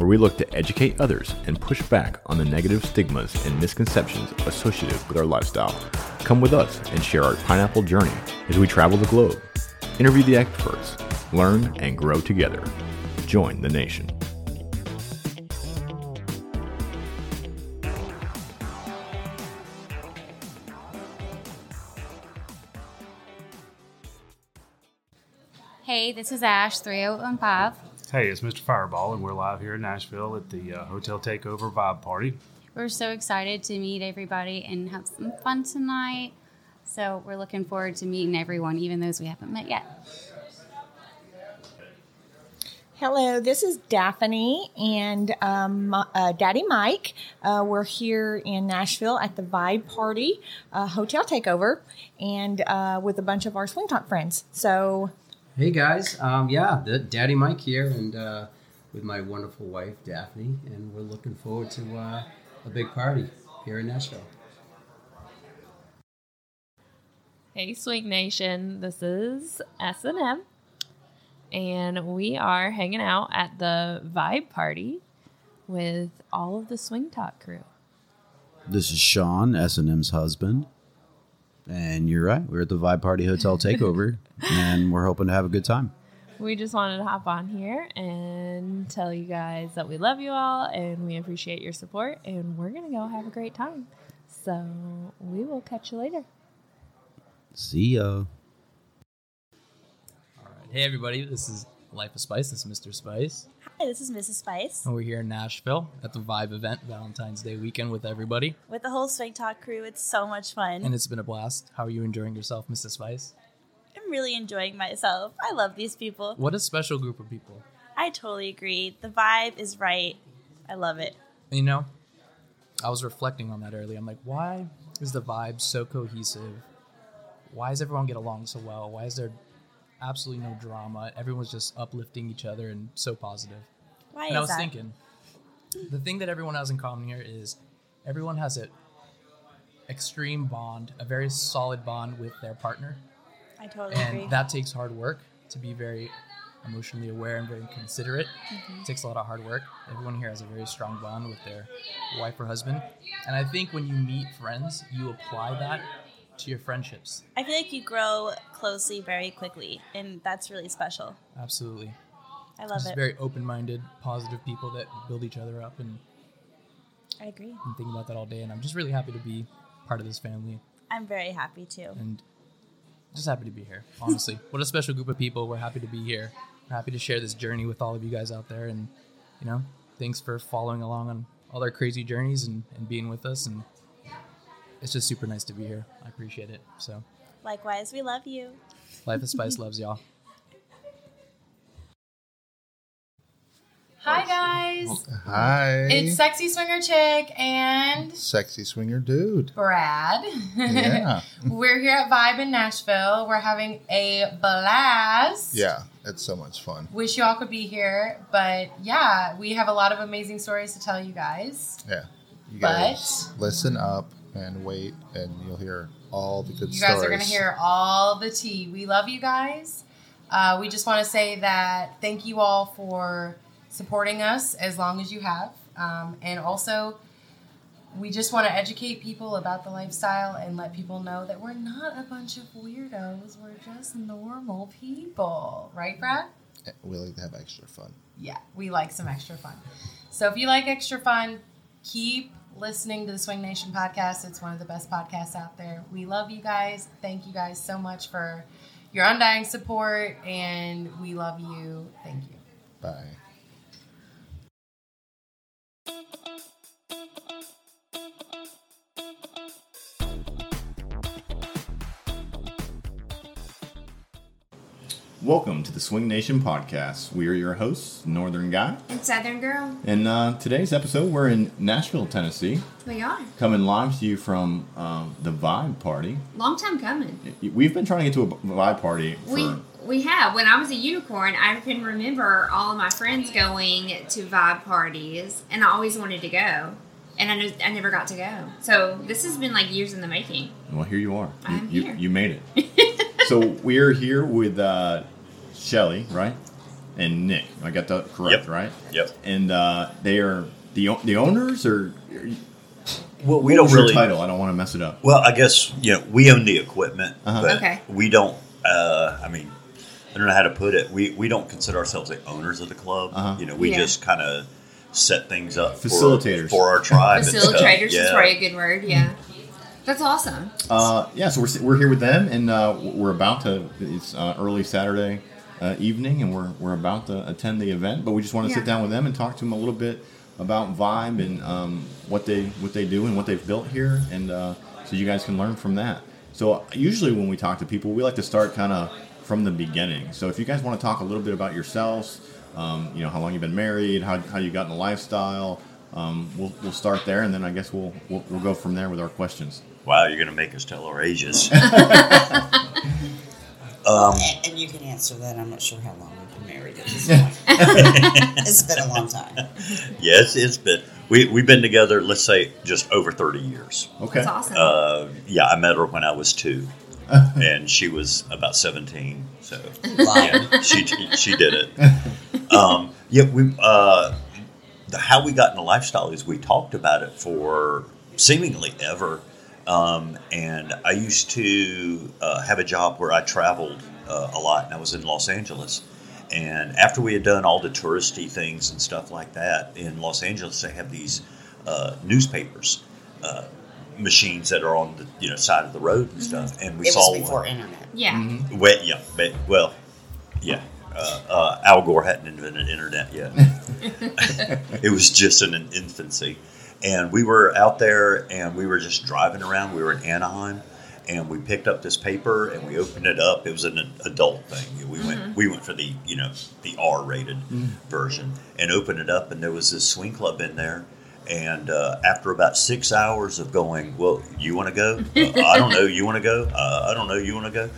where we look to educate others and push back on the negative stigmas and misconceptions associated with our lifestyle. Come with us and share our pineapple journey as we travel the globe, interview the experts, learn and grow together. Join the nation. Hey, this is Ash, 3015. Hey, it's Mr. Fireball, and we're live here in Nashville at the uh, Hotel Takeover Vibe Party. We're so excited to meet everybody and have some fun tonight. So we're looking forward to meeting everyone, even those we haven't met yet. Hello, this is Daphne and um, uh, Daddy Mike. Uh, we're here in Nashville at the Vibe Party uh, Hotel Takeover, and uh, with a bunch of our Swing Talk friends. So, Hey guys, um, yeah, the Daddy Mike here, and uh, with my wonderful wife Daphne, and we're looking forward to uh, a big party here in Nashville. Hey, Swing Nation. This is S and M, and we are hanging out at the Vibe Party with all of the Swing Talk crew. This is Sean, S&M's husband. And you're right. We're at the Vibe Party Hotel Takeover, and we're hoping to have a good time. We just wanted to hop on here and tell you guys that we love you all and we appreciate your support, and we're gonna go have a great time. So we will catch you later. See ya. All right. Hey everybody, this is Life of Spice. This is Mr. Spice, Hi, this is Mrs. Spice and we're here in Nashville at the Vibe event, Valentine's Day weekend with everybody, with the whole Swing Talk crew. It's so much fun. and it's been a blast. How are you enjoying yourself, Mrs. Spice? I'm really enjoying myself. I love these people. What a special group of people. I totally agree. The vibe is right. I love it. You know, I was reflecting on that earlier. I'm like, why is the vibe so cohesive? Why does everyone get along so well? Why is there absolutely no drama? Everyone's just uplifting each other and so positive. Why and is I was that? thinking, the thing that everyone has in common here is everyone has an extreme bond, a very solid bond with their partner, I totally and agree. that takes hard work to be very emotionally aware and very considerate. Mm-hmm. It takes a lot of hard work. Everyone here has a very strong bond with their wife or husband, and I think when you meet friends, you apply that to your friendships. I feel like you grow closely very quickly, and that's really special. Absolutely, I love just it. very open-minded, positive people that build each other up and, I agree. and think about that all day. And I'm just really happy to be part of this family. I'm very happy too. and just happy to be here. Honestly, what a special group of people. We're happy to be here. We're happy to share this journey with all of you guys out there, and you know, thanks for following along on all our crazy journeys and, and being with us. And it's just super nice to be here. I appreciate it. So, Likewise, we love you. Life of Spice loves y'all. Hi guys, oh, Hi. it's Sexy Swinger Chick and Sexy Swinger Dude. Brad. Yeah. We're here at Vibe in Nashville. We're having a blast. Yeah, it's so much fun. Wish you all could be here, but yeah, we have a lot of amazing stories to tell you guys. Yeah. You But- listen up and wait, and you'll hear all the good You guys stories. are going to hear all the tea. We love you guys. Uh, we just want to say that thank you all for supporting us as long as you have. Um, and also, we just want to educate people about the lifestyle and let people know that we're not a bunch of weirdos. We're just normal people. Right, Brad? We like to have extra fun. Yeah, we like some extra fun. So if you like extra fun, keep listening to the Swing Nation podcast. It's one of the best podcasts out there. We love you guys. Thank you guys so much for your undying support, and we love you. Thank you. Bye. Welcome to the Swing Nation podcast. We are your hosts, Northern Guy. And Southern Girl, And uh, today's episode, we're in Nashville, Tennessee, we are. coming live to you from um, the Vibe Party. Long time coming. We've been trying to get to a Vibe Party for We we have. When I was a unicorn, I can remember all of my friends going to vibe parties, and I always wanted to go, and I, knew, I never got to go. So this has been like years in the making. Well, here you are. I'm you, here. you made it. so we're here with uh, Shelly, right? And Nick. I got that correct, Yep. right? Yep. And uh, they are the the owners, or Well, we don't was your really. title. I don't want to mess it up. Well, I guess you know we own the equipment, Uh-huh. but Okay. we don't. Uh, I mean, I don't know how to put it. We we don't consider ourselves the owners of the club. Uh-huh. You know, we Yeah. just kind of set things up Facilitators. for, our tribe. and stuff. Facilitators is Yeah. probably a good word. Yeah, that's awesome. Uh, yeah, so we're, we're here with them, and uh, we're about to. It's uh, early Saturday uh, evening, and we're we're about to attend the event. But we just want to Yeah. sit down with them and talk to them a little bit about Vibe and um, what they what they do and what they've built here, and uh, so you guys can learn from that. So usually when we talk to people, we like to start kind of from the beginning. So if you guys want to talk a little bit about yourselves, um, you know how long you've been married, how, how you got in the lifestyle. Um, we'll, we'll start there, and then I guess we'll, we'll we'll go from there with our questions. Wow, you're going to make us tell our ages. Um, and, and you can answer that. I'm not sure how long we've been married at this point. it's been a long time. yes, it's been. We we've been together. Let's say just over thirty years. Okay. That's awesome. Uh, yeah, I met her when I was two, and she was about seventeen. So yeah, she she did it. Um, yeah, we uh, the, how we got in the lifestyle is we talked about it for seemingly ever. Um, and I used to uh, have a job where I traveled uh, a lot, and I was in Los Angeles. And after we had done all the touristy things and stuff like that in Los Angeles, they have these uh, newspapers uh, machines that are on the you know side of the road and stuff. And we it saw was before one. internet. yeah. Well, yeah, but, well, yeah. Uh, uh, Al Gore hadn't invented internet yet. it was just in an infancy, and we were out there, and we were just driving around. We were in Anaheim, and we picked up this paper, and we opened it up. It was an adult thing. We went, we went for the you know the R-rated version, and opened it up, and there was this swing club in there. And uh, after about six hours of going, well, you want to go? Uh, I don't know. You want to go? Uh, I don't know. You want to go?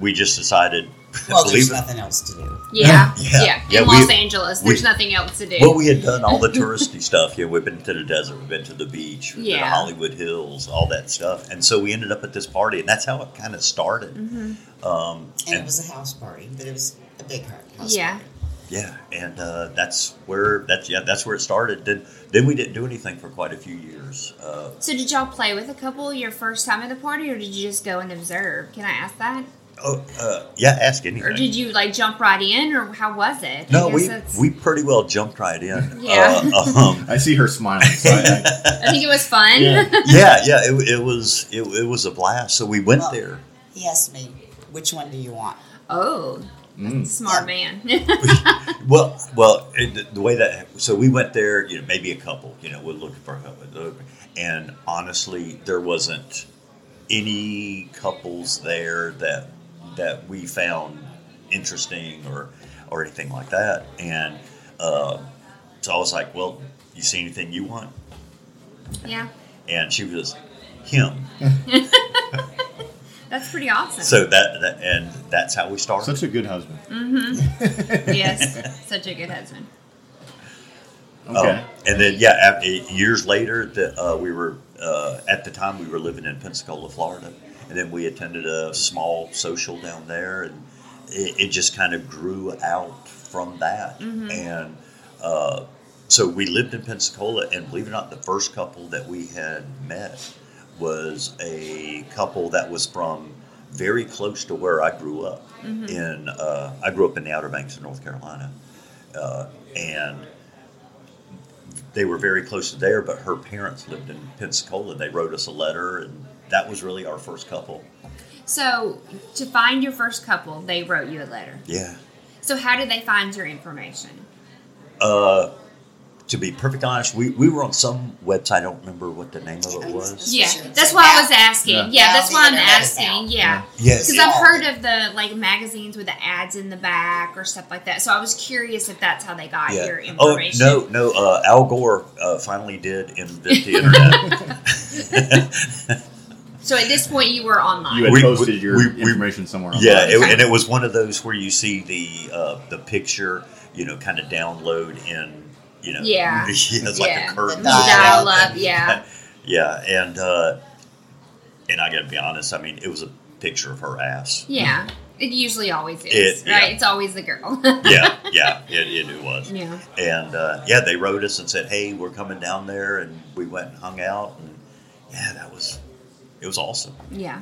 We just decided. Well, believe there's nothing else to do. Yeah, Yeah. yeah. Yeah, In we- Los Angeles, there's we- nothing else to do. Well, we had done all the touristy stuff. Yeah, we've been to the desert, we've been to the beach, we've been to Yeah. Hollywood Hills, all that stuff. And so we ended up at this party, and that's how it kind of started. Mhm. Um, And and it was a house party, but it was a big house Yeah. party. yeah, and uh, that's where that's yeah that's where it started. Then then we didn't do anything for quite a few years. Uh, So did y'all play with a couple your first time at the party, or did you just go and observe? Can I ask that? Oh uh, yeah, ask Or anything. did you like jump right in, or how was it? No, we that's- we pretty well jumped right in. Yeah. Uh, um, I see her smiling. So I, I, I think it was fun. Yeah. yeah, yeah, it, it was it, it was a blast. So we went Well, there. He asked me, which one do you want? oh, Mm. smart man. Well, well, it, the- the way that so we went there, you know, maybe a couple, you know, we're looking for a couple, and honestly, there wasn't any couples there that that we found interesting or or anything like that, and uh, so I was like, well, you see anything you want? yeah, And she was him. that's pretty awesome. So that, that and that's how we started. such a good husband. mm-hmm. yes, such a good husband. Okay. Um, and then, yeah, after, years later, the, uh, we were uh, at the time we were living in Pensacola, Florida, and then we attended a small social down there, and it, it just kind of grew out from that. Mhm. And uh, so we lived in Pensacola, and believe it or not, the first couple that we had met was a couple that was from very close to where I grew up. Mhm. In uh, I grew up in the Outer Banks of North Carolina, uh, and they were very close to there, but her parents lived in Pensacola. They wrote us a letter, and that was really our first couple. So to find your first couple, they wrote you a letter. Yeah. So how did they find your information? Uh, to be perfectly honest, we, we were on some website. I don't remember what the name of it was. Yeah, that's why I was asking. Yeah. Yeah, that's why I'm Now the internet is asking. Yeah, Yes. because I've heard of the like magazines with the ads in the back or stuff like that. So I was curious if that's how they got your information. Oh no, no. Uh, Al Gore uh, finally did invent the internet. So at this point, you were online. You had We- posted we- your we- we- information somewhere. Yeah, online. it, and it was one of those where you see the uh, the picture, you know, kind of download in, you know, Yeah. it's like Yeah. a curtain. The dial up, yeah. yeah, and uh, and I got to be honest. I mean, it was a picture of her ass. Yeah, it usually always is, It- right? yeah. It's always the girl. yeah, yeah, it, it, it was. Yeah. And uh, yeah, they wrote us and said, "Hey, we're coming down there," and we went and hung out, and yeah, that was it was awesome. Yeah.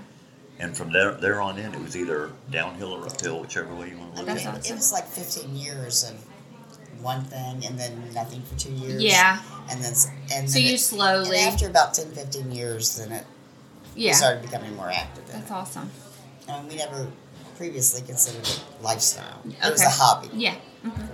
And from there there on in, it was either downhill or uphill, whichever way you want to look I at mean, it. it was like 15 years of one thing and then nothing for two years. Yeah. And then, and So then you it- slowly- And after about 10, 15 years, then it Yeah. started becoming more active. That's it. awesome. I mean, we never previously considered it lifestyle. It was a hobby. Yeah. Mhm.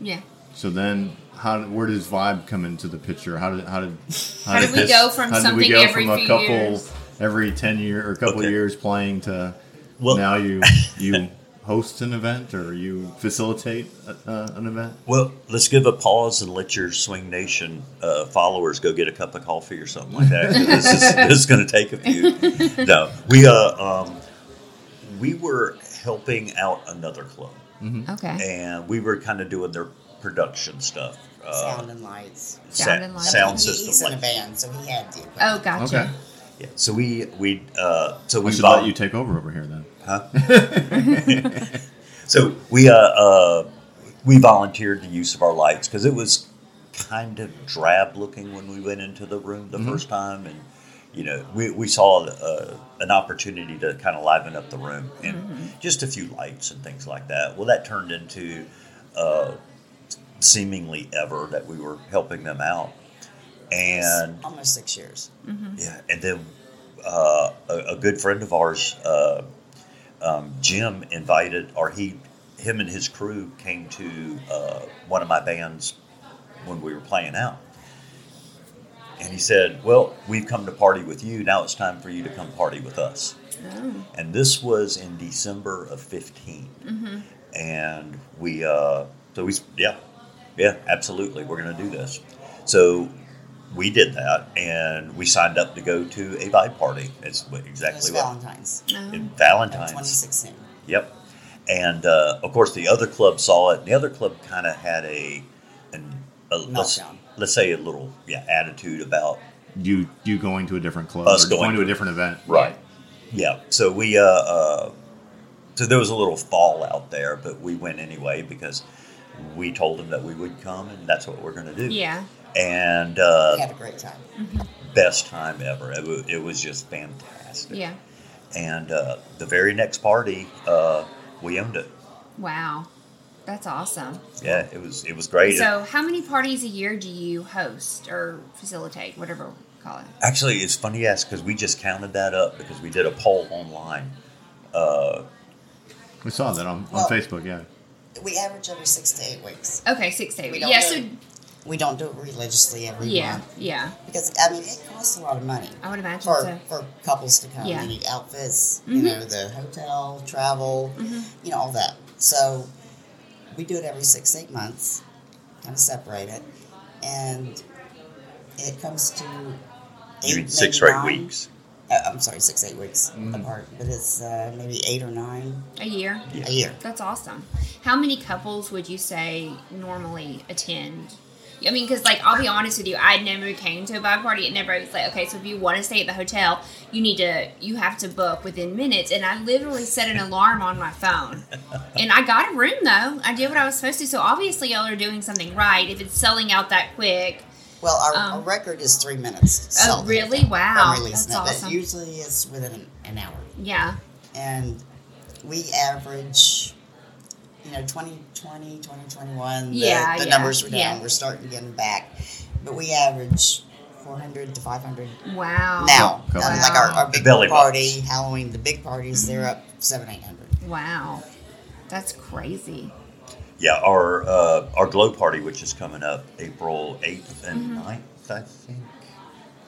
Yeah. So then, how where does vibe come into the picture? How did how did How did we go from how did we something go every from a few couple years? Every ten year or a couple Okay. years playing to Well- now you you host an event or you facilitate uh, an event? Well, let's give a pause and let your Swing Nation uh, followers go get a cup of coffee or something like that. this is, this is going to take a few. No, we uh, um, we were helping out another club, Okay. and we were kind of doing their production stuff. Uh, Sound and lights. sa- Sound and lights. sound system. He's in a band, so he had the equipment. Oh, gotcha. Okay. Yeah. So we we uh, so I we should vol- let you take over over here then. Huh? so we uh, uh, we volunteered the use of our lights because it was kind of drab looking when we went into the room the Mhm. first time, and you know we we saw uh, an opportunity to kind of liven up the room and just a few lights and things like that. Well, that turned into uh, seemingly ever that we were helping them out, and Almost six years. yeah, and then uh, a, a good friend of ours, uh, um, Jim, invited, or he, him and his crew came to uh, one of my bands when we were playing out, and he said, "Well, we've come to party with you. Now it's time for you to come party with us." Oh. And this was in December of 15 Mhm. and we uh so we yeah yeah absolutely we're gonna do this so we did that and we signed up to go to a vibe party it's what- It was exactly what Valentine's. in valentine's 2016. yep and uh, of course the other club saw it the other club kind of had a an a, let's, let's say a little yeah attitude about You you going to a different club Us or going going to to- a different event? Right. Yeah. So we uh, uh so there was a little fallout there, but we went anyway because we told them that we would come and that's what we're going to do. Yeah. And uh, We had a great time. best time ever. It, wa- it was just fantastic. Yeah. And uh, the very next party, uh, we owned it. Wow. That's awesome. Yeah, it was it was great. So, how many parties a year do you host or facilitate, whatever we call it? Actually, it's funny you ask because we just counted that up because we did a poll online. Uh, We saw that on, on Well- Facebook. Yeah. We average every six to eight weeks. Okay, six to eight. We weeks. don't Yeah. So, it- We don't do it religiously every year. yeah, month. yeah. Because, I mean, it costs a lot of money. I would imagine for, so. for couples to come. Yeah. You need outfits, Mhm. you know, the hotel, travel, Mhm. you know, all that. So we do it every six, eight months, kind of separate it. And it comes to you eight, mean six maybe or eight nine. weeks? Uh, I'm sorry, six, eight weeks Mhm. apart. But it's uh, maybe eight or nine A year. a year. That's awesome. How many couples would you say normally attend? I mean, because like I'll be honest with you, I never came to a vibe party It never was like, okay, so if you want to stay at the hotel, you need to you have to book within minutes. And I literally set an alarm on my phone, and I got a room though. I did what I was supposed to. So obviously, y'all are doing something right. If it's selling out that quick, Well, our, Um, our record is three minutes. Oh, really? Wow. That's it, awesome. But usually it's within an, an hour. yeah, and we average you know 2020 2021 the, Yeah, the yeah, numbers were down yeah. we're starting to get them back but we average 400 to 500 wow. now Wow. Um, like our, our big Belly party halloween the big parties they're up 7 800 Wow, that's crazy. yeah, our uh, our glow party, which is coming up April eighth and Mhm. 9th, I think,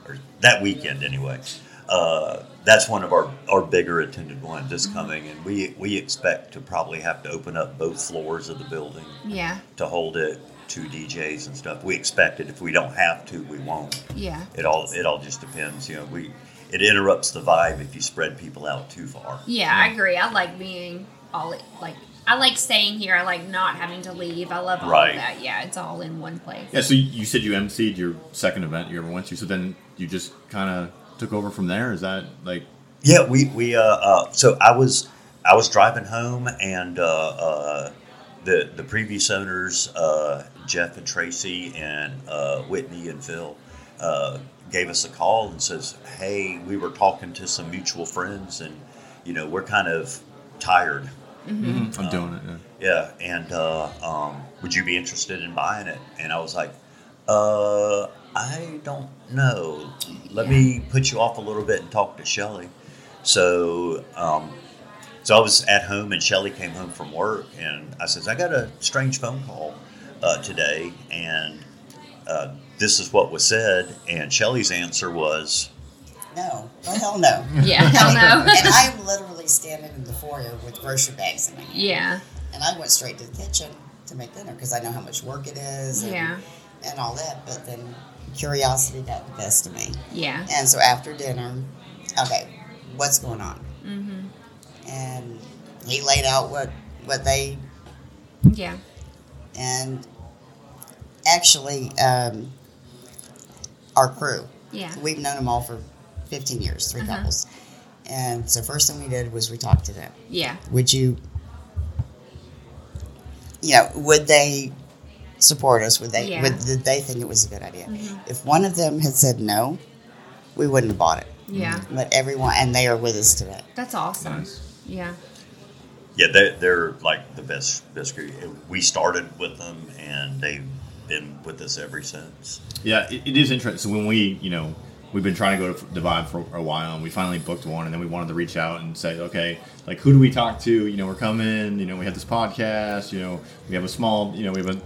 or that weekend anyway. Uh, that's one of our, our bigger attended ones that's mm-hmm. coming, and we we expect to probably have to open up both floors of the building Yeah. to hold it to DJs and stuff. We expect it. If we don't have to, we won't. Yeah. It all it all just depends. You know, we it interrupts the vibe if you spread people out too far. Yeah, I agree. I like being all like I like staying here. I like not having to leave. I love all Right. of that. Yeah, it's all in one place. Yeah, so you- you said you emceed your second event you ever went to, so then you just kind of took over from there. Is that like? Yeah, we we uh, uh so I was I was driving home and uh, uh the the previous owners uh Jeff and Tracy and uh Whitney and Phil uh gave us a call and says, "Hey, we were talking to some mutual friends and you know, we're kind of tired. Mhm. I'm doing it. Yeah, and uh, um, would you be interested in buying it? And I was like, uh, I don't know. Let me put you off a little bit and talk to Shelly. So, um, so I was at home, and Shelly came home from work, and I says, I got a strange phone call uh, today, and uh, this is what was said. And Shelly's answer was, No. Oh, hell no. Yeah, hell no. and I am literally standing in the foyer with grocery bags in my hand. Yeah. And I went straight to the kitchen to make dinner because I know how much work it is and, Yeah. and all that. But then curiosity got the best of me. Yeah. And so after dinner, okay, what's going on? Mm-hmm. And he laid out what what they Yeah. and actually um, our crew. Yeah. We've known them all for 15 years, 3 Uh-huh. couples. And so first thing we did was we talked to them. Yeah. Would you, you know, would they support us? Would they, Yeah. would, did they think it was a good idea? Mhm. If one of them had said no, we wouldn't have bought it. Yeah. But everyone, and they are with us today. That's awesome. Yeah. Yeah, they're, they're like the best best group. We started with them, and they've been with us ever since. Yeah, it, it is interesting. So when we, you know, we've been trying to go to the Vibe for a while, and we finally booked one, and then we wanted to reach out and say, okay, like who do we talk to? You know, we're coming. You know, we have this podcast. You know, we have a small, you know, we have a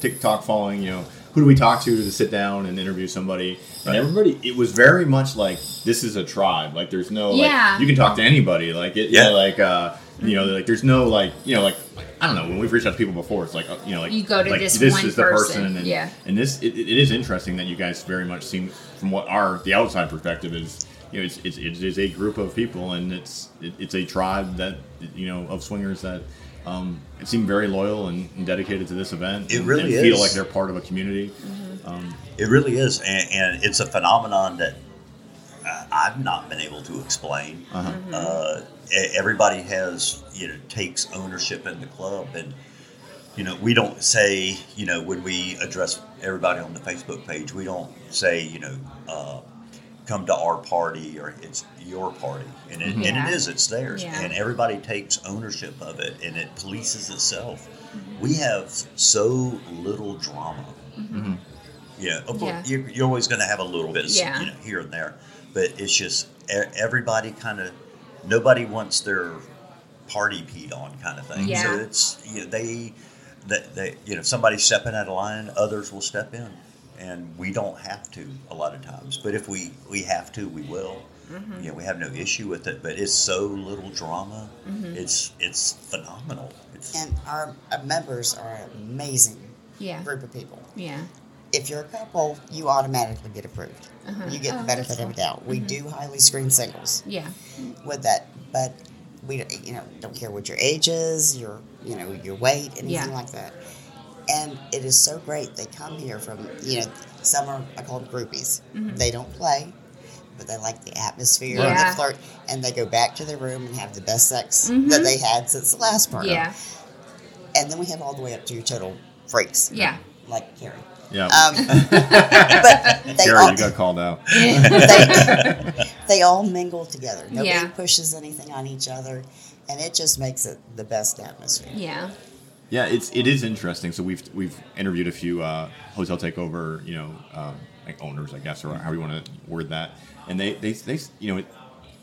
TikTok following. You know, who do we talk to to sit down and interview somebody? And everybody, it was very much like this is a tribe. Like there's no, Yeah. like you can talk to anybody. Like it, Yeah. yeah, like uh, you know, like there's no like, you know, like. I don't know. When we've reached out to people before, it's like uh, you know, like You go to like, this this one is the person, person, and, yeah. and this it, it is interesting that you guys very much seem from what our the outside perspective is you know it's it's, it is a group of people and it's it, it's a tribe that you know of swingers that um, it seem very loyal and, and dedicated to this event It and, really and feel like they're part of a community um, It really is, and, and it's a phenomenon that uh, I've not been able to explain. Uh-huh. Uh, e- everybody has, you know, takes ownership in the club, and you know, we don't say, you know, when we address everybody on the Facebook page, we don't say, you know, uh, come to our party or it's your party, and it, and it is, it's theirs, Yeah. and everybody takes ownership of it, and it polices itself. We have so little drama. mhm. Yeah, of course, Yeah. You're, you're always going to have a little bit, Yeah. you know, here and there, but it's just everybody kind of nobody wants their party peed on kind of thing. Yeah. So it's you know, they that they you know if somebody's stepping out of line, others will step in, and we don't have to a lot of times. But if we we have to, we will. Mhm. You know, we have no issue with it, but it's so little drama. Mhm. It's it's phenomenal. It's, And our uh, members are an amazing Yeah. group of people. Yeah. If you're a couple, you automatically get approved. Uh-huh. You get Oh, the benefit of a doubt. We Mhm. do highly screen singles. Yeah. with that, but we don't- you know don't care what your age is, your you know your weight, anything Yeah. like that. And it is so great. They come here from you know some are I call them groupies. Mhm. They don't play, but they like the atmosphere and the flirt, and they go back to their room and have the best sex Mhm. that they had since the last party. Yeah. And then we have all the way up to your total freaks. Yeah. like Carrie. Yeah Um, but they Gary, all, you got called out they, they all mingle together. Nobody Yeah. pushes anything on each other, and it just makes it the best atmosphere. Yeah. Yeah, it's it is interesting. So we've we've interviewed a few uh, hotel takeover, you know, um, like owners, I guess, or however you want to word that. And they they, they you know,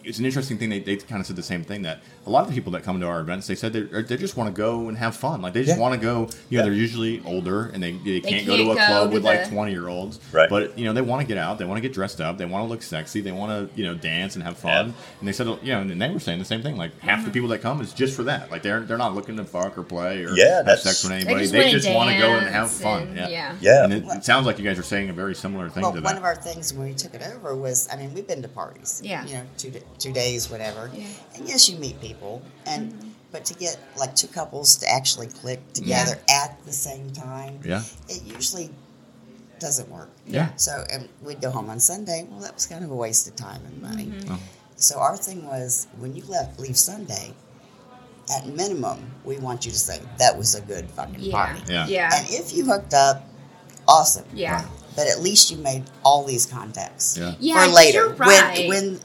it's an interesting thing. They, they kind of said the same thing that a lot of the people that come to our events, they said they they just want to go and have fun. Like they just Yeah. want to go. You know, they're usually older and they, they, can't, go to can't a go club to with like twenty year olds. Right. But you know, they want to get out. They want to get dressed up. They want to look sexy. They want to you know dance and have fun. And they said, you know, and they were saying the same thing. Like half Mm-hmm. the people that come is just for that. Like they're they're not looking to fuck or play or Yeah, have that's- sex with anybody. They wanna just want to go and have fun. and- yeah. yeah. Yeah. And it, it sounds like you guys are saying a very similar thing Well, to one that. of our things when we took it over was, I mean, we've been to parties. Yeah. You know, two two days, whatever. Yeah. And yes, you meet people, and Mm-hmm. but to get like two couples to actually click together at the same time, yeah. it usually doesn't work. Yeah. So and we'd go home on Sunday. Well, that was kind of a waste of time and money. Mm-hmm. Oh. So our thing was when you left leave Sunday, at minimum, we want you to say that was a good fucking Yeah. party. Yeah. Yeah. And if you hooked up, awesome. Yeah. But at least you made all these contacts Yeah. Yeah, for later. you're right. When when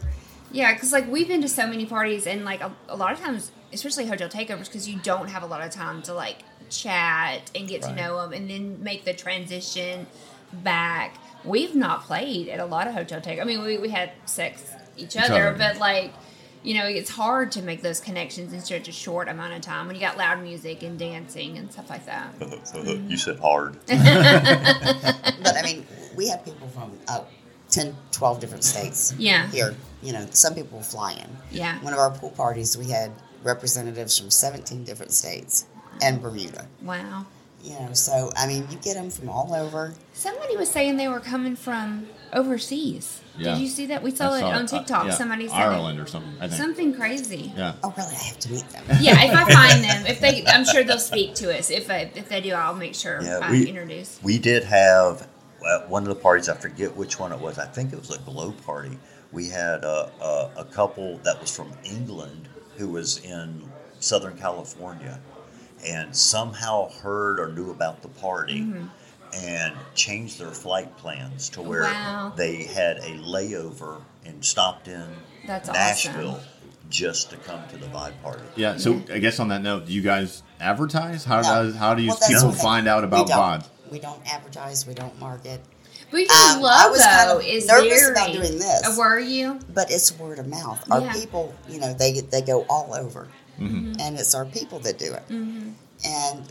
Yeah, because like we've been to so many parties, and like a, a lot of times, especially hotel takeovers, because you don't have a lot of time to like chat and get to know them, and then make the transition back. We've not played at a lot of hotel take. I mean, we, we had sex each other, other. but like you know, it's hard to make those connections in such a short amount of time when you got loud music and dancing and stuff like that. you said hard. but I mean, we have people from uh, 10, 12 different states Yeah. here. You know, some people fly in. Yeah. One of our pool parties, we had representatives from 17 different states and Bermuda. Wow. You know, so I mean, you get them from all over. Somebody was saying they were coming from overseas. Yeah. Did you see that? We saw I it saw on Uh, TikTok. yeah, Somebody said Ireland or something. I think. something crazy. Yeah. Oh, really? I have to meet them. Yeah, if I find them, if they, I'm sure they'll speak to us. If I, if they do, I'll make sure Yeah, I we- introduce. We did have at one of the parties. I forget which one it was. I think it was a glow party. We had a, a, a couple that was from England who was in Southern California, and somehow heard or knew about the party. Mm-hmm. And changed their flight plans to where Wow. they had a layover and stopped in That's Nashville awesome. just to come to the vibe party. Yeah. So I guess on that note, do you guys advertise? How No. does how do you Well, people the find out about don't. VOD? We don't advertise. We don't market. But your Um, logo I was kind of is nervous very. about doing this. Were you? But it's word of mouth. Our Yeah. people, you know, they they go all over, Mm-hmm. and it's our people that do it. Mm-hmm. And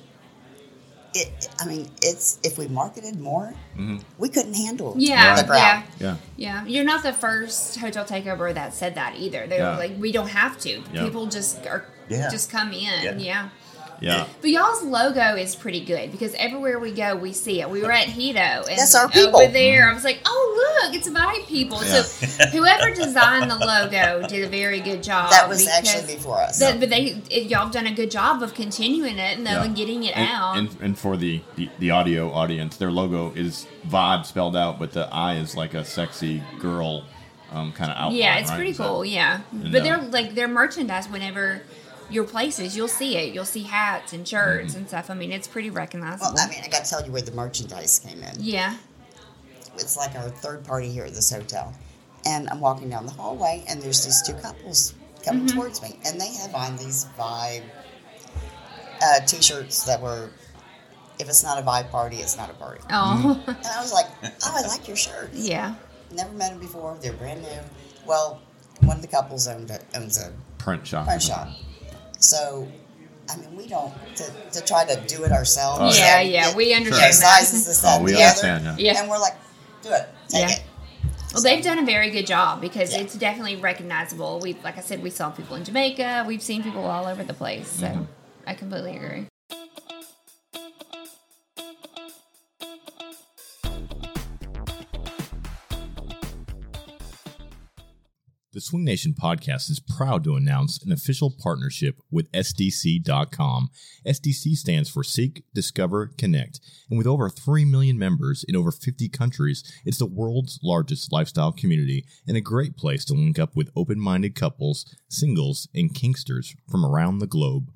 it, I mean, it's if we marketed more, Mm-hmm. we couldn't handle Yeah, the crowd. Yeah. Yeah, you're not the first hotel takeover that said that either. They Yeah. were like, we don't have to. Yeah. People just are Yeah. just come in. Yeah. Yeah. Yeah. But y'all's logo is pretty good because everywhere we go, we see it. We were at Hedo, and That's our people. over there. I was like, "Oh, look, it's Vibe people." Yeah. So whoever designed the logo did a very good job. That was actually before us. that- but they, it, y'all have done a good job of continuing it and, though, Yeah. and getting it And, out. and, and for the, the, the audio audience, their logo is VOD spelled out, but the I is like a sexy girl um, kind of outline. yeah, it's right? pretty So- cool. Yeah, but they're like their merchandise. Whenever your places, you'll see it. You'll see hats and shirts Mm-hmm. and stuff. I mean, it's pretty recognizable. Well, I mean, I got to tell you where the merchandise came in. yeah. It's like our third party here at this hotel, and I'm walking down the hallway, and there's these two couples coming Mm-hmm. towards me, and they have on these vibe uh, t-shirts that were. If it's not a vibe party, it's not a party. Oh, And I was like, "Oh, I like your shirts." yeah. Never met them before. They're brand new. Well, one of the couples owned a, owns a Print shop. print shop. So, I mean, we don't to, to try to do it ourselves. Oh, yeah, yeah, get we the understand that. sizes this, that, Oh, we the other. understand, yeah. Yeah. And we're like, do it, take Yeah. it. Well, they've done a very good job because Yeah. it's definitely recognizable. We, like I said, we saw people in Jamaica. We've seen people all over the place. So Mm-hmm. I completely agree. Swing Nation podcast is proud to announce an official partnership with SDC.com. SDC stands for Seek, Discover, Connect. And with over 3 million members in over 50 countries, it's the world's largest lifestyle community and a great place to link up with open minded couples, singles, and kinksters from around the globe.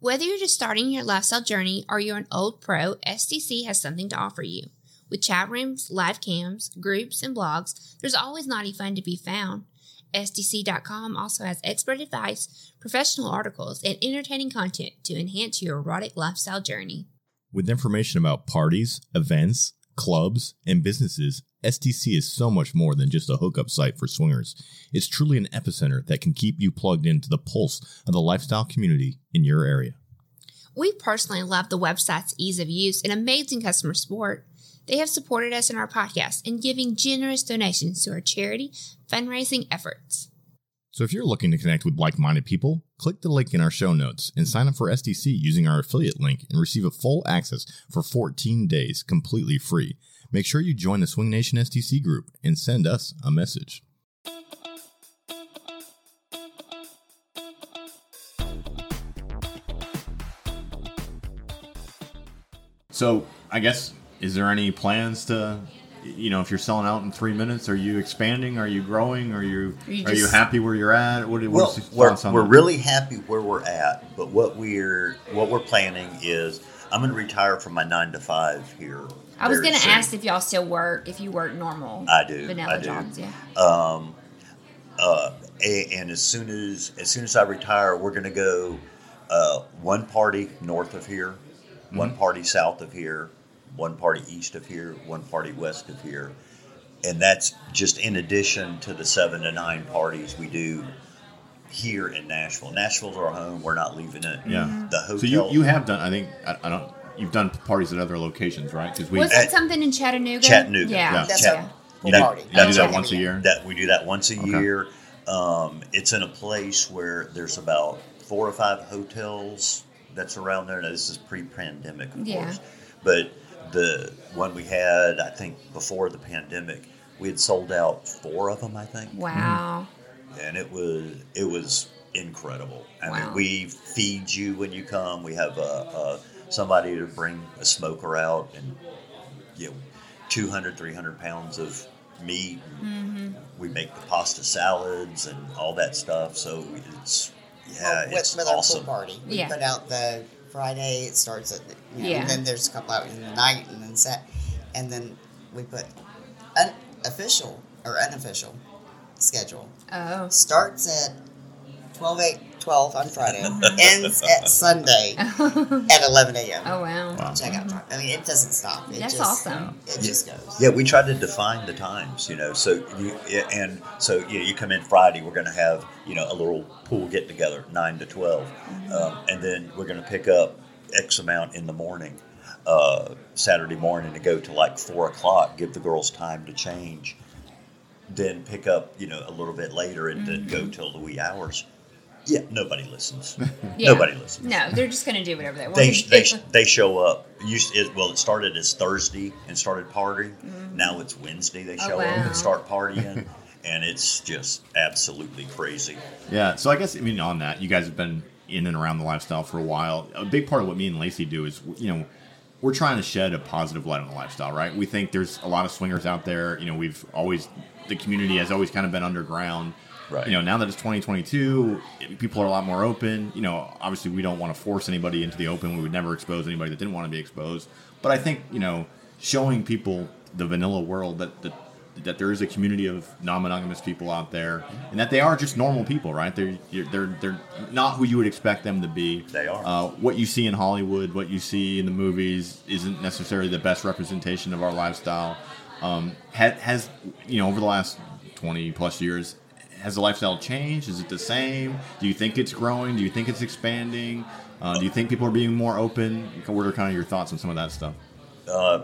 Whether you're just starting your lifestyle journey or you're an old pro, SDC has something to offer you. With chat rooms, live cams, groups, and blogs, there's always naughty fun to be found. SDC.com also has expert advice, professional articles, and entertaining content to enhance your erotic lifestyle journey. With information about parties, events, clubs, and businesses, SDC is so much more than just a hookup site for swingers. It's truly an epicenter that can keep you plugged into the pulse of the lifestyle community in your area. We personally love the website's ease of use and amazing customer support. They have supported us in our podcast and giving generous donations to our charity fundraising efforts. So if you're looking to connect with like-minded people, click the link in our show notes and sign up for SDC using our affiliate link and receive a full access for 14 days completely free. Make sure you join the Swing Nation SDC group and send us a message. So, I guess is there any plans to you know, if you're selling out in three minutes, are you expanding? Are you growing? Are you Are you are you happy where you're at? What, Well, what's your we're, on we're really happy where we're at, but what we're what we're planning is I'm going to retire from my nine to five here. I was going to ask if y'all still work, if you work normal. I do. Vanilla I do. jobs, yeah. Um, uh, a- and as soon as as soon as I retire, we're going to go uh, one party north of here, one Mhm. party south of here, one party east of here, one party west of here, and that's just in addition to the seven to nine parties we do here in Nashville. Nashville's our home. We're not leaving it. Yeah. The hotel. So you you have done. I think I, I don't. You've done parties at other locations, right? Because we Was it something in Chattanooga? Chattanooga. Yeah. Chat- yeah. You do- you do that once a year? That we do that once a Okay. year. Um, it's in a place where there's about four or five hotels that's around there. Now this is pre-pandemic, of Yeah. course, but the one we had, I think, before the pandemic, we had sold out four of them. I think. Wow. And it was it was incredible. I Wow. mean, we feed you when you come. We have a, a somebody to bring a smoker out and you know 200 300 pounds of meat and Mm-hmm. we make the pasta salads and all that stuff so it's yeah with, it's awesome pool party. We Yeah. put out the Friday. It starts at you know, Yeah. and then there's a couple out in the night, and then set, and then we put unofficial or unofficial schedule. Oh. Starts at 12, 8, 12 on Friday, ends at Sunday at 11 a.m. Oh, wow. Wow. Check out time. I mean, it doesn't stop. It That's just, awesome. It just goes. yeah we try to define the times you know so you and so you, know, you come in friday we're going to have you know a little pool get together 9 to 12 Mm-hmm. um, and then we're going to pick up x amount in the morning uh, saturday morning to go to like 4 o'clock give the girls time to change then pick up you know a little bit later and then go till the wee hours yeah nobody listens Yeah. nobody listens No, they're just going to do whatever they want. they, they, they show up. Used it, well, it started as Thursday and started partying. Mm-hmm. Now it's Wednesday. They Oh, show up and start partying, and it's just absolutely crazy. Yeah. So I guess I mean on that, you guys have been in and around the lifestyle for a while. A big part of what me and Lacey do is you know we're trying to shed a positive light on the lifestyle, right? We think there's a lot of swingers out there. You know, we've always the community has always kind of been underground. Right. You know, now that it's 2022, people are a lot more open. You know, obviously we don't want to force anybody into the open. We would never expose anybody that didn't want to be exposed. But I think you know, showing people the vanilla world that that that there is a community of non-monogamous people out there, and that they are just normal people, right? They're they're they're not who you would expect them to be. They are. Uh, what you see in Hollywood, what you see in the movies, isn't necessarily the best representation of our lifestyle. Um, has, has you know over the last twenty plus years, has the lifestyle changed? Is it the same? Do you think it's growing? Do you think it's expanding? Uh, do you think people are being more open? What are kind of your thoughts on some of that stuff? Uh,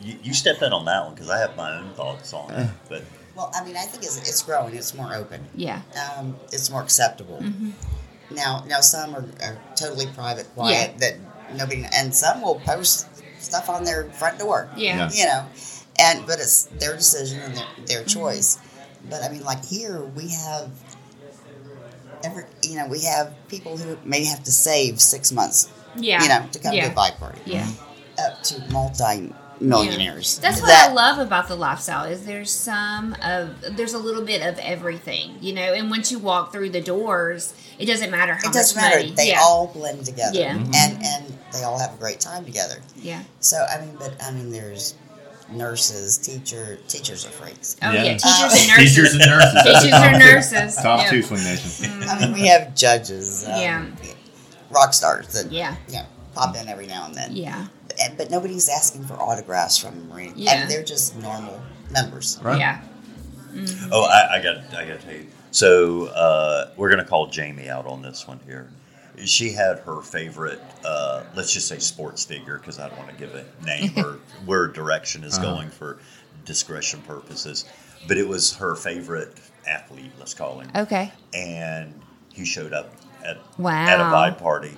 you, you step in on that one because I have my own thoughts on it. But Well, I mean, I think it's, it's growing. It's more open. Yeah. Um, it's more acceptable. Mm-hmm. Now, now some are, are totally private, quiet that nobody, and some will post stuff on their front door. Yeah. You know, and but it's their decision and their, their Mm-hmm. choice. But I mean, like here we have every, you know, we have people who may have to save six months. Yeah. You know, to come Yeah. to a Vibe party. Yeah. Up to multi millionaires. That's what I love about the lifestyle is there's some of there's a little bit of everything, you know. And once you walk through the doors, it doesn't matter how It doesn't much matter. money. They yeah. all blend together. Yeah. Mhm. And and they all have a great time together. Yeah. So I mean, but I mean, there's nurses, teacher, teachers are freaks. Oh, yeah. Yeah. Teachers Uh, and nurses. Teachers and nurses. Teachers and nurses. Top Yeah. two swing nation. I mean, we have judges. Um, Yeah. Rock stars. That, Yeah. Yeah. pop in every now and then. Yeah. And, but nobody's asking for autographs from the Marine. Yeah. And they're just normal members. Yeah. Oh, I, I got I got to tell you. So uh, we're gonna call Jamie out on this one here. She had her favorite, uh, let's just say sports figure, because I don't want to give a name or where direction is Uh-huh. going for discretion purposes. But it was her favorite athlete, let's call him. Okay. And he showed up at Wow. at a vibe party,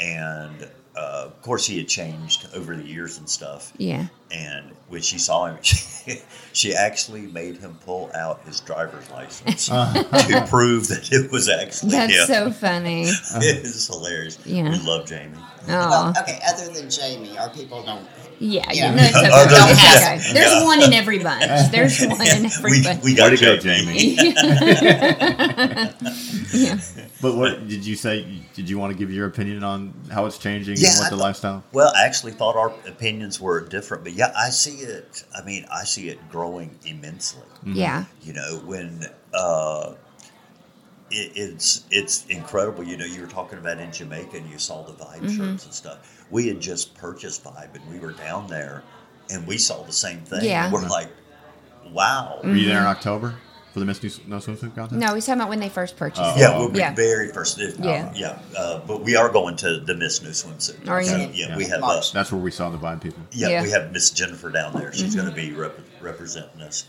and uh, of course he had changed over the years and stuff. Yeah. And when she saw him, she, she actually made him pull out his driver's license to prove that it was actually That's him. so funny. it is hilarious. Yeah. We love Jamie. Well, Oh. okay, other than Jamie, our people don't. Yeah, Yeah. you know it's okay. Other Don't have There's Yeah. one in every bunch. There's one in every We, bunch. we got to go, Jamie. yeah. But what did you say? Did you want to give your opinion on how it's changing Yeah, and I the thought- lifestyle? Well, I actually thought our opinions were different, but yeah, I see it. I mean, I see it growing immensely. Yeah. You know, when uh, it, it's it's incredible. You know, you were talking about in Jamaica, and you saw the Vibe Mhm. shirts and stuff. We had just purchased Vibe, and we were down there, and we saw the same thing. Yeah. We're like, wow. Were you there in October for the Miss New No Swimsuit contest? No, he's talking about when they first purchased Oh. it. Yeah, we'll be yeah. very first. Uh, Yeah. yeah. Uh, but we are going to the Miss New Swimsuit. Are you? So, yeah, we have. Uh, That's where we saw the Vibe people. Yeah, Yeah. we have Miss Jennifer down there. She's Mhm. going to be rep- representing us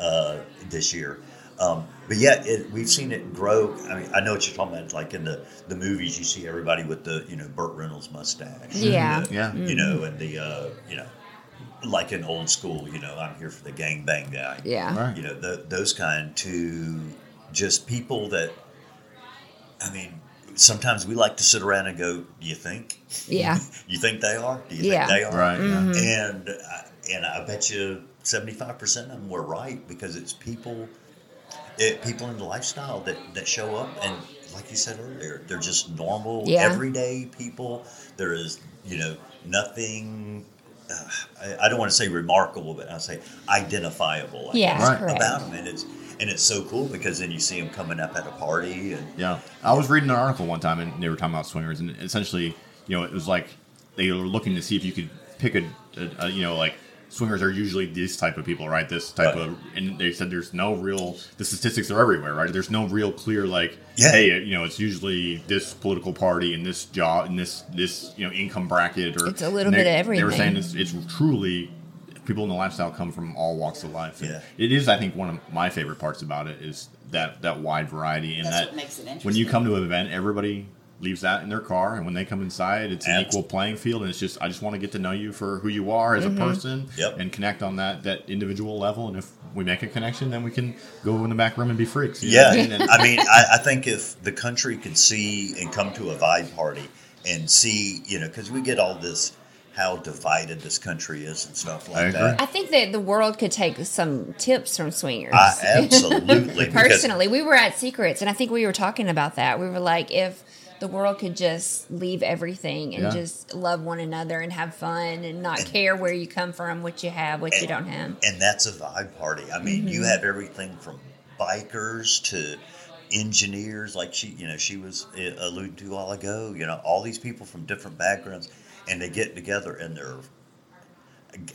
uh, this year. Um, but yeah, it, we've seen it grow. I mean, I know what you're talking about. Like in the, the movies, you see everybody with the you know Burt Reynolds mustache. Yeah. The- Yeah. You know, and the uh, you know, like an old school, you know, I'm here for the gang bang guy. Yeah. Right. You know, the, those kind to just people that. I mean, sometimes we like to sit around and go, "Do you think? Yeah. You think they are? Do you Yeah. think they are?" Right. Mhm. and I- and I bet you seventy five percent of them were right because it's people, it, people in the lifestyle that that show up and like you said earlier, they're just normal, Yeah. everyday people. There is you know nothing. Uh, I, I don't want to say remarkable, but I say identifiable. I Yeah, Right. correct. about them, and it's and it's so cool because then you see them coming up at a party and Yeah, I was reading an article one time, and they were talking about swingers, and essentially, you know, it was like they were looking to see if you could pick a, a, a you know, like swingers are usually this type of people, right? This type Right. of, and they said there's no real. The statistics are everywhere, right? There's no real clear like, Yeah. hey, you know, it's usually this political party and this job and this this you know income bracket, or It's a little and they- bit of everything. They were saying it's, it's truly. People in the lifestyle come from all walks of life. And Yeah. It is, I think, one of my favorite parts about it is that that wide variety and That's that what makes it interesting. when you come to an event, everybody leaves that in their car, and when they come inside, it's an Abs- equal playing field, and it's just I just want to get to know you for who you are as a mm-hmm. person, Yep. and connect on that that individual level. And if we make a connection, then we can go in the back room and be freaks. you Yeah, what I mean? And- I mean, I, I think if the country could see and come to a vibe party and see, you know, because we get all this how divided this country is and stuff like agree. that. I think that the world could take some tips from swingers. I, absolutely, Personally, we were at Secrets, and I think we were talking about that. We were like, if the world could just leave everything and Yeah. just love one another and have fun and not care where you come from, what you have, what you don't have. and that's a vibe party. I mean, you Mhm. have everything from bikers to engineers, like she, you know, she was uh, alluding to a while ago. You know, all these people from different backgrounds, and they get together and they're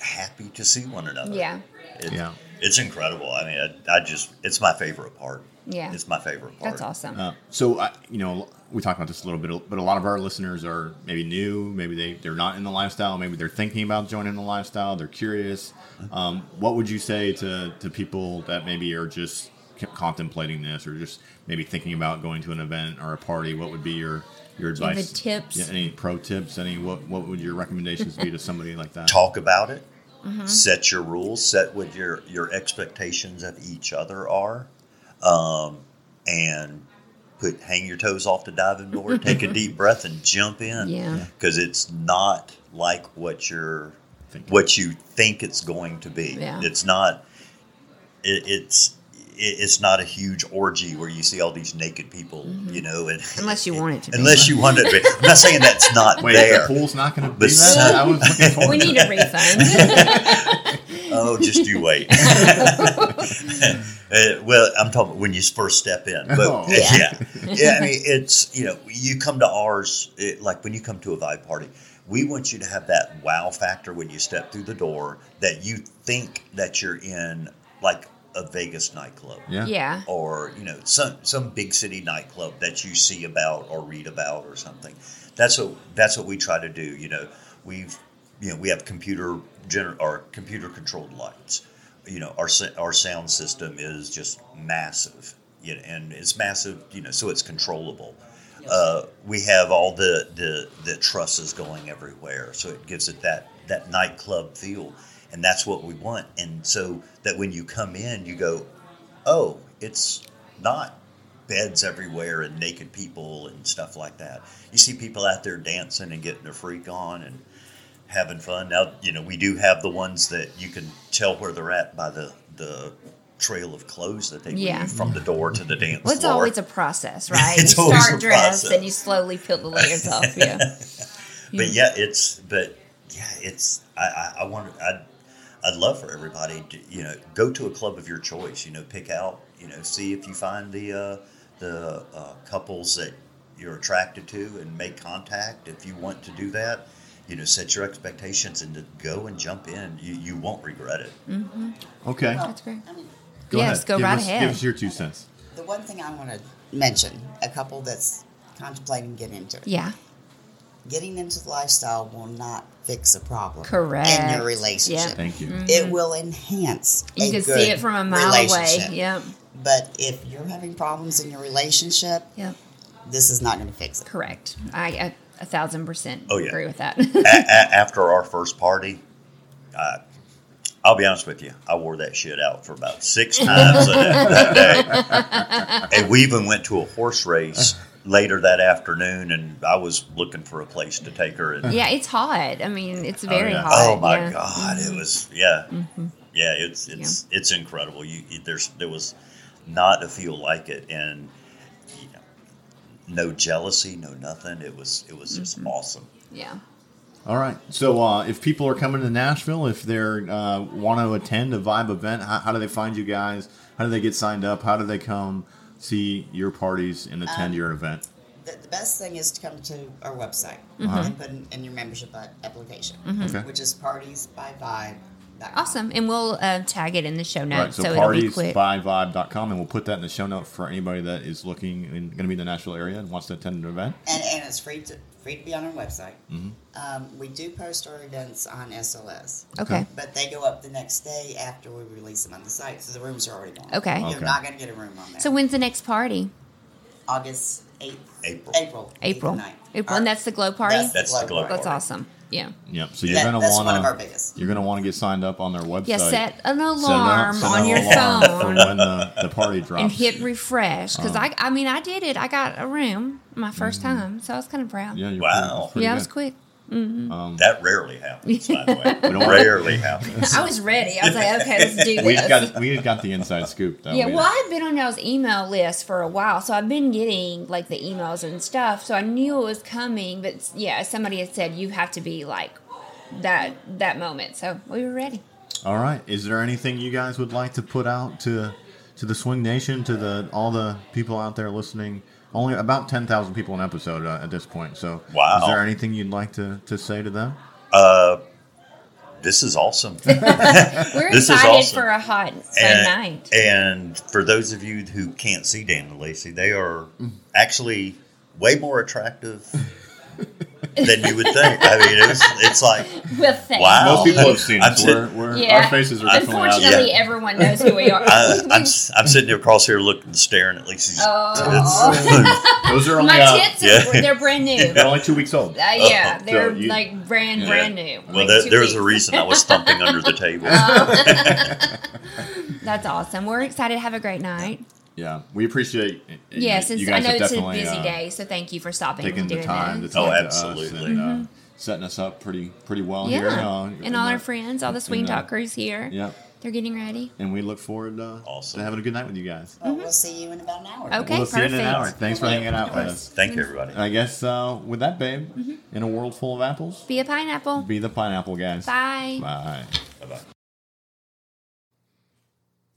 happy to see one another. Yeah. It- Yeah. It's incredible. I mean, I, I just, it's my favorite part. Yeah. It's my favorite part. That's awesome. Uh, so I, you know, we talked about this a little bit, but a lot of our listeners are maybe new, maybe they they're not in the lifestyle, maybe they're thinking about joining the lifestyle, they're curious. Um, what would you say to to people that maybe are just contemplating this, or just maybe thinking about going to an event or a party? What would be your your Do you advice? tips? Yeah, any pro tips? Any what what would your recommendations be to somebody like that? Talk about it. Mhm. Set your rules. Set what your your expectations of each other are, um, and put hang your toes off the diving board. take a deep breath and jump in. Yeah. because it's not like what you're what you think it's going to be. Yeah. It's not. It, it's it, it's not a huge orgy where you see all these naked people, mm-hmm. you know, and Unless you want it to be. unless you want it to be. I'm not saying that's not Wait, there. the pool's not going to be But that. some- I was looking forward We need a refund. oh, just you wait. Uh, well, I'm talking when you first step in, but Oh. Uh, yeah. yeah, I mean, it's you know, you come to ours it, like when you come to a vibe party, we want you to have that wow factor when you step through the door that you think that you're in like a Vegas nightclub. Yeah. Yeah. Or, you know, some some big city nightclub that you see about or read about or something. That's what that's what we try to do, you know. We've you know, we have computer gener- or computer controlled lights. You know, our our sound system is just massive. You know, and it's massive, you know, so it's controllable. Uh, we have all the, the the trusses going everywhere, so it gives it that that nightclub feel, and that's what we want. And so that when you come in, you go, oh, it's not beds everywhere and naked people and stuff like that. You see people out there dancing and getting their freak on and having fun. Now, you know, we do have the ones that you can tell where they're at by the the trail of clothes that they Yeah. from the door to the dance Well, it's floor. always a process, right? It's you always start dressed and you slowly peel the layers off. Yeah. but yeah, it's but yeah, it's I I, I want I'd I'd love for everybody to you know go to a club of your choice. You know, pick out you know see if you find the uh, the uh, couples that you're attracted to and make contact. If you want to do that, you know, set your expectations and to go and jump in. You you won't regret it. Mm-hmm. Okay. That's great. Go yes, ahead. go give right us, ahead. Give us your two cents. The one thing I want to mention a couple that's contemplating getting into it. Yeah. Getting into the lifestyle will not fix a problem Correct. in your relationship. Yep. Thank you. It Mhm. will enhance. You a can see it from a mile away. relationship. Yep. But if you're having problems in your relationship, Yep. this is not going to fix it. Correct. I a, a thousand percent Oh, yeah. agree with that. a- a- after our first party, uh, I'll be honest with you, I wore that shit out for about six times that, that day. And we even went to a horse race later that afternoon, and I was looking for a place to take her. And, yeah, it's hot. I mean, it's very oh, yeah. hot. Oh my yeah. god, it was yeah, Mhm. yeah. It's it's it's incredible. You you- there's there was not a feel like it, and you know, no jealousy, no nothing. It was it was just awesome. Yeah. All right. So uh, if people are coming to Nashville, if they're uh, want to attend a Vibe event, how, how do they find you guys? How do they get signed up? How do they come see your parties and attend Um, your event? The, the best thing is to come to our website Mhm. and put in, in your membership a- application, Mhm. Okay. which is parties by vibe. Awesome. And we'll uh, tag it in the show Right. notes So, so, it'll parties by vibe.com, and we'll put that in the show note for anybody that is looking and going to be in the Nashville area and wants to attend an event. And, and it's free to free to be on our website. Mhm. Um, we do post our events on SLS. Okay. But they go up the next day after we release them on the site, so the rooms are already gone. Okay. You're Okay. not going to get a room on there. So when's the next party? August 8th. April. April. April. 8th and 9th. April. And that's the glow party? That's That's the glow glow That's awesome. Yeah. Yep. So you're That- going to that's want one of our biggest. You're going to want to get signed up on their website. Yeah, set an Set an- alarm set on an your alarm phone. for when the, the party drops. and hit refresh because Oh. I, I mean, I did it. I got a room my 1st time, so I was kind of proud. Mm-hmm. Yeah, you're Wow. pretty- yeah, it that's was quick. Hmm Um, That rarely happens, by the way. We don't rarely happens. I was ready. I was like, okay, let's do we this. got we got the inside scoop. Though. yeah, We- well, I've been on y'all's email list for a while, so I've been getting like the emails and stuff. So I knew it was coming, but yeah, somebody had said you have to be like that that moment. So we were ready. All right. Is there anything you guys would like to put out to to the Swing Nation, to the all the people out there listening? Only about ten thousand people an episode uh, at this point. So, Wow. Is there anything you'd like to, to say to them? Uh, this is awesome. We're This is excited awesome. for a hot fun and, night. And for those of you who can't see Dan and Lacey, they are actually way more attractive than you would think. I mean, it's, it's like, Well, thank wow. Most people have seen us. sit- We're, we're, Yeah. Our faces are definitely out Unfortunately, there. everyone knows who we are. I, I'm, s- I'm sitting across here looking, staring at Lacey's Oh. tits. Those are only My uh, tits, Yeah. they're brand new. they're only two weeks old. Uh, yeah, Oh, they're so you- like brand Yeah. brand new. Well, Like there, two there's a reason I was thumping under the table. That's awesome. We're excited to have a great night. Yeah, we appreciate. it. Yes, you it's, I know it's a busy uh, day, so thank you for stopping taking and the doing time that. to talk Oh, to us absolutely. and uh, Mhm. setting us up pretty pretty well yeah, here. Uh, and all the- our friends, all the Swing in the- Talk crews here. Yep. They're getting ready. And we look forward uh, to having a good night with you guys. Well, we'll see you in about an hour. Okay, we'll see you in an hour. Thanks for hanging out with us. Thank you, everybody. I guess uh, with that, babe, Mm-hmm. in a world full of apples, Be a pineapple. be the pineapple guys. Bye. Bye. Bye-bye.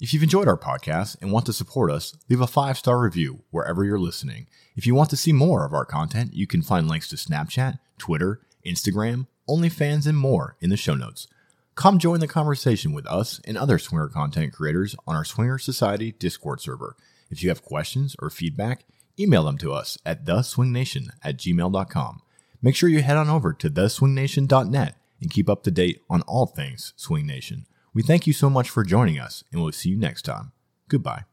If you've enjoyed our podcast and want to support us, leave a five star review wherever you're listening. If you want to see more of our content, you can find links to Snapchat, Twitter, Instagram, OnlyFans, and more in the show notes. Come join the conversation with us and other swinger content creators on our Swinger Society Discord server. If you have questions or feedback, email them to us at theswingnation at gmail.com. Make sure you head on over to theswingnation.net and keep up to date on all things Swing Nation. We thank you so much for joining us, and we'll see you next time. Goodbye.